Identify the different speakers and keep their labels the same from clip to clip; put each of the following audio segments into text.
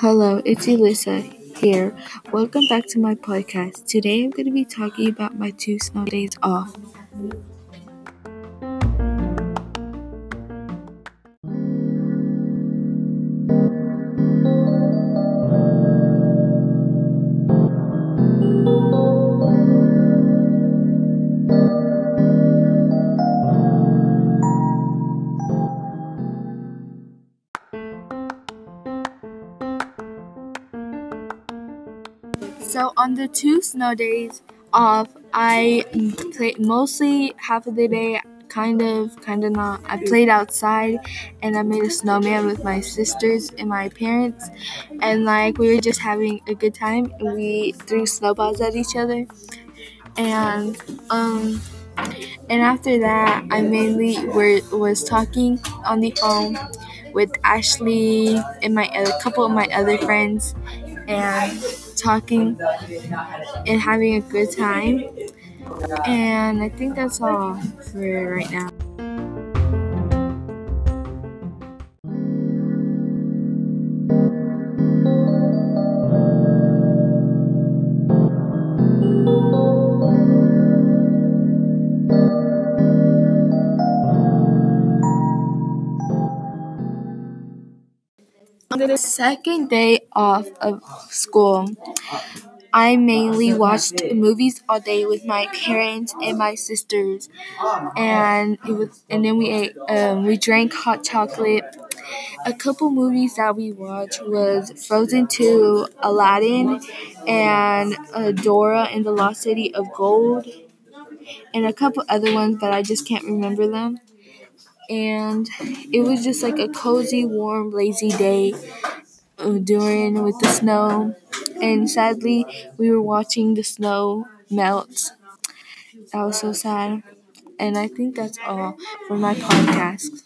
Speaker 1: Hello, it's Elissa here. Welcome back to my podcast. Today I'm going to be talking about my two snow days off. So on the two snow days off, I played mostly half of the day, kind of, kind of not. I played outside and I made a snowman with my sisters and my parents, and like we were just having a good time. We threw snowballs at each other, and um. And after that, I mainly were, was talking on the phone with Ashley and my a couple of my other friends, and talking and having a good time. And I think that's all for right now. On the second day off of school, I mainly watched movies all day with my parents and my sisters, and it was, and then we ate, um, we drank hot chocolate. A couple movies that we watched was Frozen 2, Aladdin, and uh, Dora and the Lost City of Gold, and a couple other ones, but I just can't remember them. And it was just like a cozy, warm, lazy day uh, during with the snow and sadly we were watching the snow melt. That was so sad. And I think that's all for my podcast.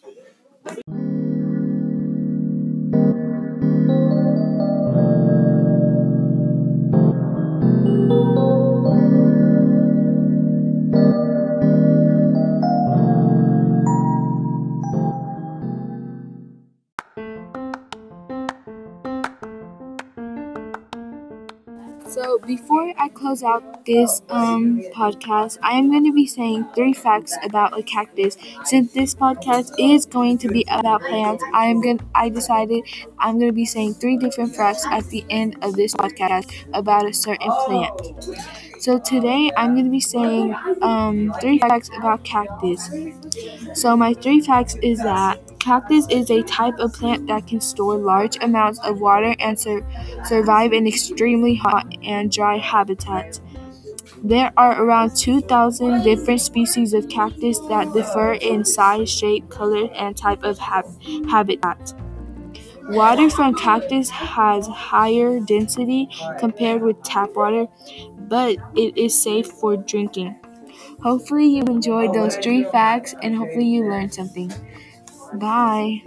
Speaker 1: So before I close out this um, podcast, I am going to be saying three facts about a cactus. Since this podcast is going to be about plants, I am going. I decided I'm going to be saying three different facts at the end of this podcast about a certain plant. So today I'm going to be saying um, three facts about cactus. So my three facts is that Cactus is a type of plant that can store large amounts of water and sur- survive in extremely hot and dry habitats. There are around 2,000 different species of cactus that differ in size, shape, color, and type of habitat. Water from cactus has higher density compared with tap water, but it is safe for drinking. Hopefully, you enjoyed those three facts and hopefully, you learned something. Bye.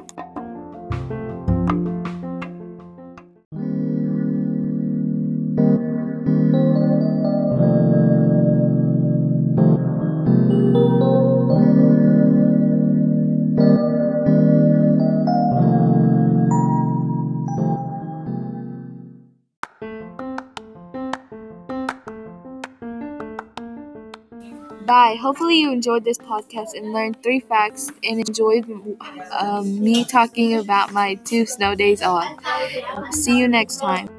Speaker 1: Bye. Hopefully, you enjoyed this podcast and learned three facts and enjoyed um, me talking about my two snow days off. See you next time.